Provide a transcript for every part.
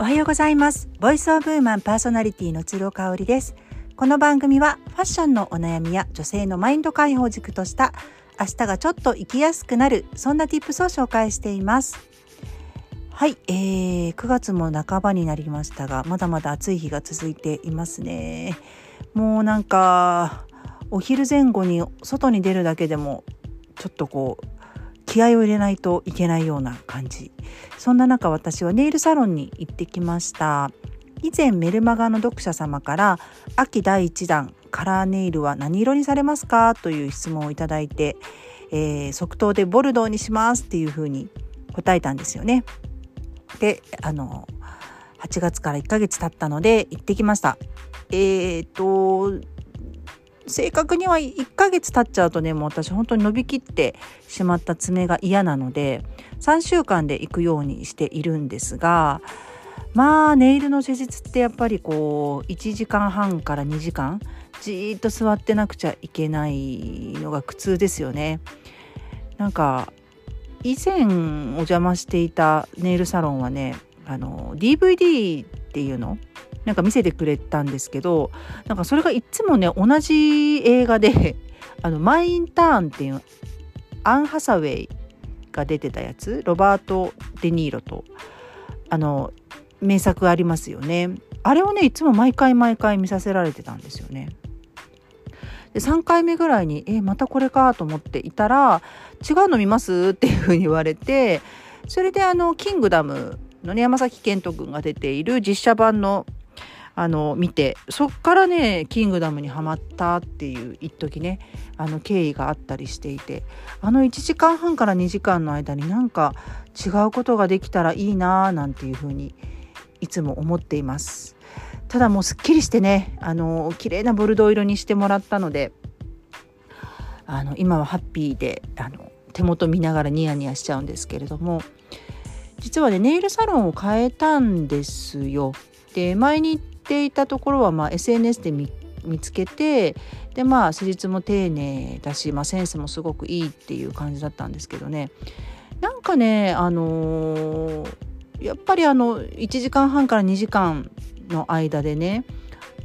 おはようございます。ボイスオブウーマンパーソナリティの鶴香織です。この番組はファッションのお悩みや女性のマインド解放軸とした明日がちょっと生きやすくなるそんな tips を紹介しています。はい、えー、9月も半ばになりましたがまだまだ暑い日が続いていますね。もうなんかお昼前後に外に出るだけでもちょっとこう気合を入れないといけないような感じ。そんな中私はネイルサロンに行ってきました。以前メルマガの読者様から秋第1弾カラーネイルは何色にされますか？という質問をいただいて、えー、即答でボルドーにしますっていうふうに答えたんですよね。であの8月から1ヶ月経ったので行ってきました。えっ、と正確には1ヶ月経っちゃうとねもう私本当に伸びきってしまった爪が嫌なので3週間で行くようにしているんですがまあネイルの施術ってやっぱりこう1時間半から2時間じーっと座ってなくちゃいけないのが苦痛ですよね。なんか以前お邪魔していたネイルサロンはねあの DVD っていうの？なんか見せてくれたんですけどなんかそれがいつもね同じ映画で あのマイ・インターンっていうアン・ハサウェイが出てたやつロバート・デ・ニーロとあの名作ありますよねあれをねいつも毎回毎回見させられてたんですよね。で3回目ぐらいに「えまたこれか」と思っていたら「違うの見ます?」っていうふうに言われてそれであの「キングダム」のね山崎賢人君が出ている実写版のあの見てそっからね「キングダム」にはまったっていう一時ねあの経緯があったりしていてあの1時間半から2時間の間になんか違うことができたらいいなーなんていうふうにいつも思っています。ただもうすっきりしてねあの綺麗なボルドー色にしてもらったのであの今はハッピーであの手元見ながらニヤニヤしちゃうんですけれども実はねネイルサロンを変えたんですよ。で前にっていたところは、まあ、SNS で見つけてでまあ施術も丁寧だし、まあ、センスもすごくいいっていう感じだったんですけどねなんかねあのー、やっぱりあの1時間半から2時間の間でね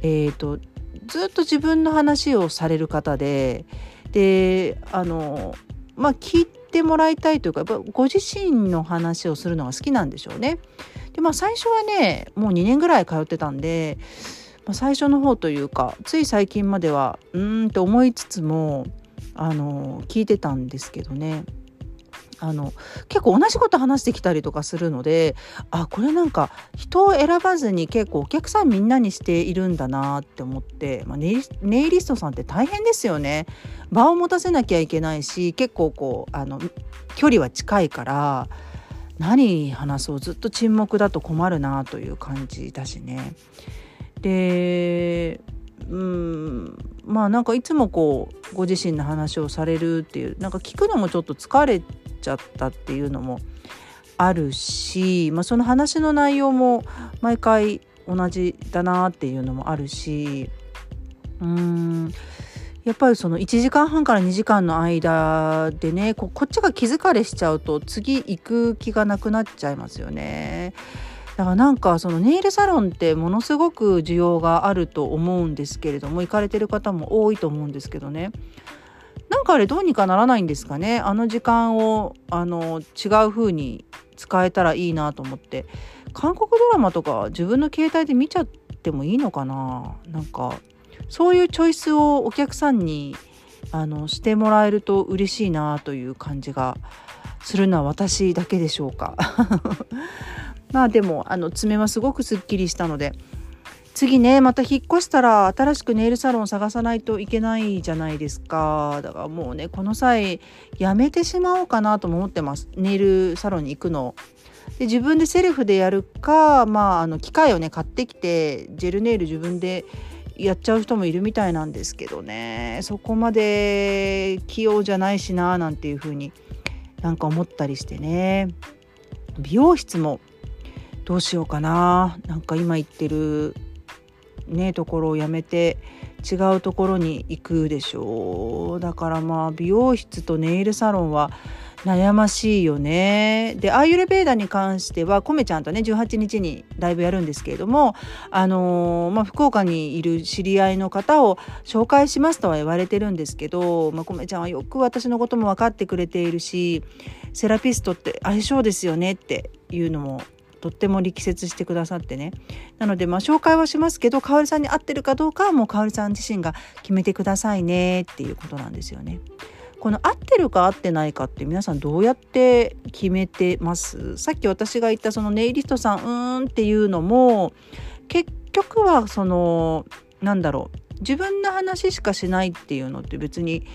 えーと、ずっと自分の話をされる方でであのまあ聞いてもらいたいというかご自身の話をするのが好きなんでしょうね。でまあ最初はねもう2年ぐらい通ってたんで、まあ、最初の方というかつい最近まではうーんって思いつつもあの聞いてたんですけどねあの結構同じこと話してきたりとかするのであこれなんか人を選ばずに結構お客さんみんなにしているんだなって思って、まあ、ネイリストさんって大変ですよね。場を持たせなきゃいけないし結構こうあの距離は近いから何話そうずっと沈黙だと困るなという感じだしね。でうんまあなんかいつもこうご自身の話をされるっていうなんか聞くのもちょっと疲れちゃったっていうのもあるし、まあ、その話の内容も毎回同じだなっていうのもあるしうーんやっぱりその1時間半から2時間の間でねこっちが気疲れしちゃうと次行く気がなくなっちゃいますよね。だからなんかそのネイルサロンってものすごく需要があると思うんですけれども行かれてる方も多いと思うんですけどね。なんかあれどうにかならないんですかね？あの時間をあの違う風に使えたらいいなと思って。韓国ドラマとか自分の携帯で見ちゃってもいいのかな？なんかそういうチョイスをお客さんにあのしてもらえると嬉しいなという感じがするのは私だけでしょうか。まあでもあの爪はすごくすっきりしたので次ねまた引っ越したら新しくネイルサロン探さないといけないじゃないですかだからもうねこの際やめてしまおうかなとも思ってますネイルサロンに行くの。で自分でセルフでやるかまああの機械をね買ってきてジェルネイル自分でやっちゃう人もいるみたいなんですけどね。そこまで器用じゃないしななんていう風になんか思ったりしてね。美容室もどうしようかな。なんか今言ってるねところをやめて違うところに行くでしょうだからまあ美容室とネイルサロンは悩ましいよね。で、アーユルベーダに関しては、コメちゃんとね、18日にライブやるんですけれども、あのー、まあ、福岡にいる知り合いの方を紹介しますとは言われてるんですけど、まあ、コメちゃんはよく私のことも分かってくれているし、セラピストって相性ですよねっていうのもとっても力説してくださってね。なのでまあ紹介はしますけど香織さんに合ってるかどうかはもう香織さん自身が決めてくださいねっていうことなんですよね。この合ってるか合ってないかって皆さんどうやって決めてます？さっき私が言ったそのネイリストさんうーんっていうのも結局はそのなんだろう自分の話しかしないっていうのって別に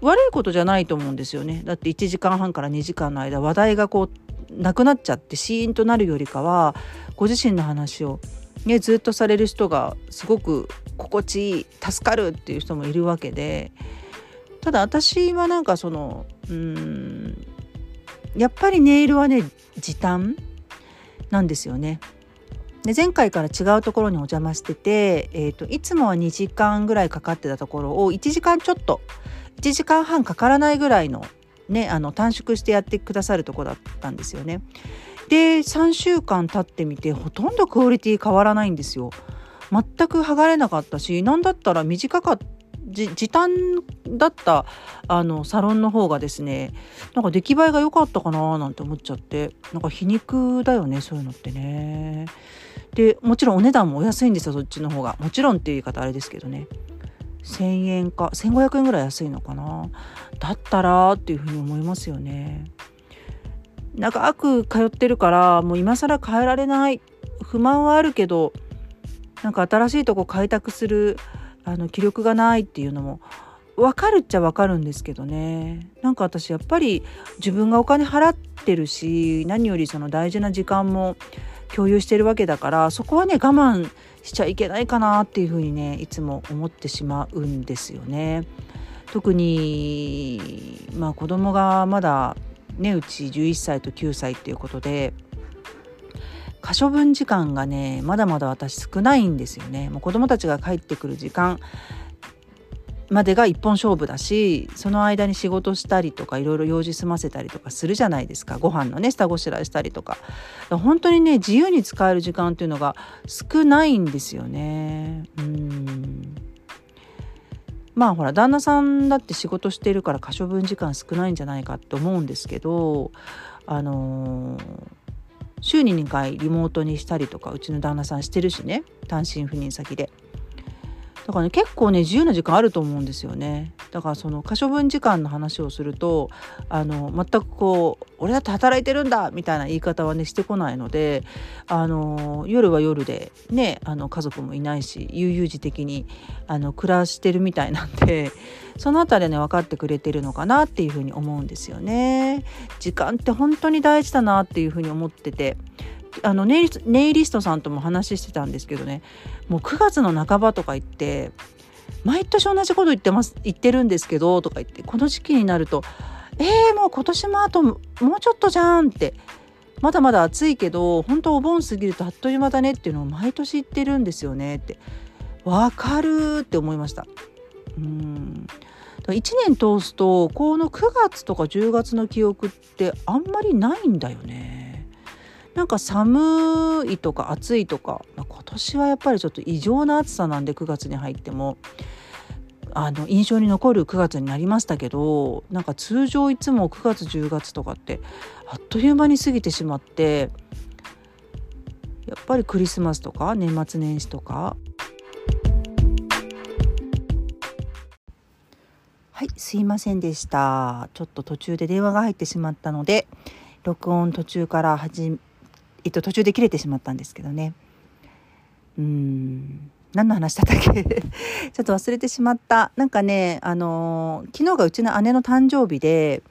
悪いことじゃないと思うんですよね。だって1時間半から2時間の間話題がこうなくなっちゃってシーンとなるよりかはご自身の話を、ね、ずっとされる人がすごく心地いい助かるっていう人もいるわけでただ私はなんかそのうんやっぱりネイルはね時短なんですよね。で前回から違うところにお邪魔してて、えーと、いつもは2時間ぐらいかかってたところを1時間ちょっと1時間半かからないぐらいの,、ね、あの短縮してやってくださるとこだったんですよね。で3週間経ってみてほとんどクオリティ変わらないんですよ。全く剥がれなかったし何だったら短かった時短だったあのサロンの方がですねなんか出来栄えが良かったかななんて思っちゃってなんか皮肉だよねそういうのってね。でもちろんお値段もお安いんですよそっちの方がもちろんっていう言い方あれですけどね1,000円か1,500円ぐらい安いのかな。だったらっていうふうに思いますよね。長く通ってるからもう今更変えられない。不満はあるけどなんか新しいとこ開拓するあの気力がないっていうのも分かるっちゃ分かるんですけどね。なんか私やっぱり自分がお金払ってるし何よりその大事な時間も共有してるわけだからそこはね我慢しちゃいけないかなっていうふうにねいつも思ってしまうんですよね。特にまあ子供がまだねうち11歳と9歳っていうことで可処分時間がねまだまだ私少ないんですよねもう子供たちが帰ってくる時間までが一本勝負だしその間に仕事したりとかいろいろ用事済ませたりとかするじゃないですか。ご飯のね下ごしらえしたりとか。本当にね自由に使える時間っていうのが少ないんですよね。うん。まあほら旦那さんだって仕事してるから可処分時間少ないんじゃないかって思うんですけどあのー週に2回リモートにしたりとかうちの旦那さんしてるしね単身赴任先で。だからね結構ね自由な時間あると思うんですよねだからその可処分時間の話をするとあの全くこう俺だって働いてるんだみたいな言い方はねしてこないのであの夜は夜でねあの家族もいないし悠々自適にあの暮らしてるみたいなんでその辺りね分かってくれてるのかなっていうふうに思うんですよね。時間って本当に大事だなっていうふうに思っててあのネイネイリストさんとも話してたんですけどねもう9月の半ばとか言って毎年同じこと言ってます言ってるんですけどとか言ってこの時期になるとえー、もう今年もあともうちょっとじゃんってまだまだ暑いけど本当お盆過ぎるとあっという間だねっていうのを毎年言ってるんですよねってわかるって思いました。うん1年通すとこの9月とか10月の記憶ってあんまりないんだよね。なんか寒いとか暑いとか、今年はやっぱりちょっと異常な暑さなんで9月に入ってもあの印象に残る9月になりましたけどなんか通常いつも9月10月とかってあっという間に過ぎてしまってやっぱりクリスマスとか年末年始とか。はいすいませんでした。ちょっと途中で電話が入ってしまったので録音途中から始えっと、途中で切れてしまったんですけどねうん何の話だったっけ？ちょっと忘れてしまったなんかねあの昨日がうちの姉の誕生日で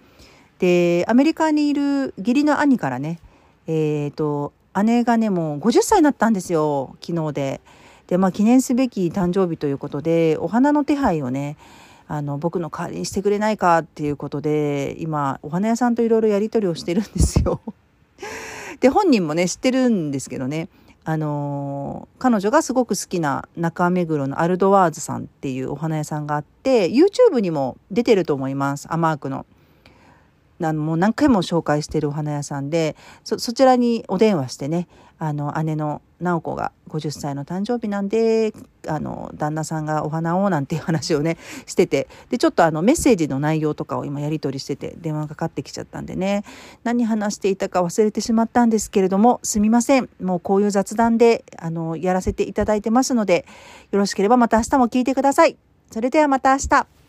でアメリカにいる義理の兄からねえっ、ー、と姉がねもう50歳になったんですよ昨日で。でまあ記念すべき誕生日ということでお花の手配をねあの僕の代わりにしてくれないかっていうことで今お花屋さんといろいろやり取りをしてるんですよ。で本人もね知ってるんですけどねあのー、彼女がすごく好きな中目黒のアルドワーズさんっていうお花屋さんがあって YouTube にも出てると思いますアマークの。あのもう何回も紹介してるお花屋さんでそちらにお電話してねあの姉の直子が50歳の誕生日なんであの旦那さんがお花をなんていう話をねしててでちょっとあのメッセージの内容とかを今やり取りしてて電話がかかってきちゃったんでね何話していたか忘れてしまったんですけれどもすみませんもうこういう雑談であのやらせていただいてますのでよろしければまた明日も聞いてください。それではまた明日。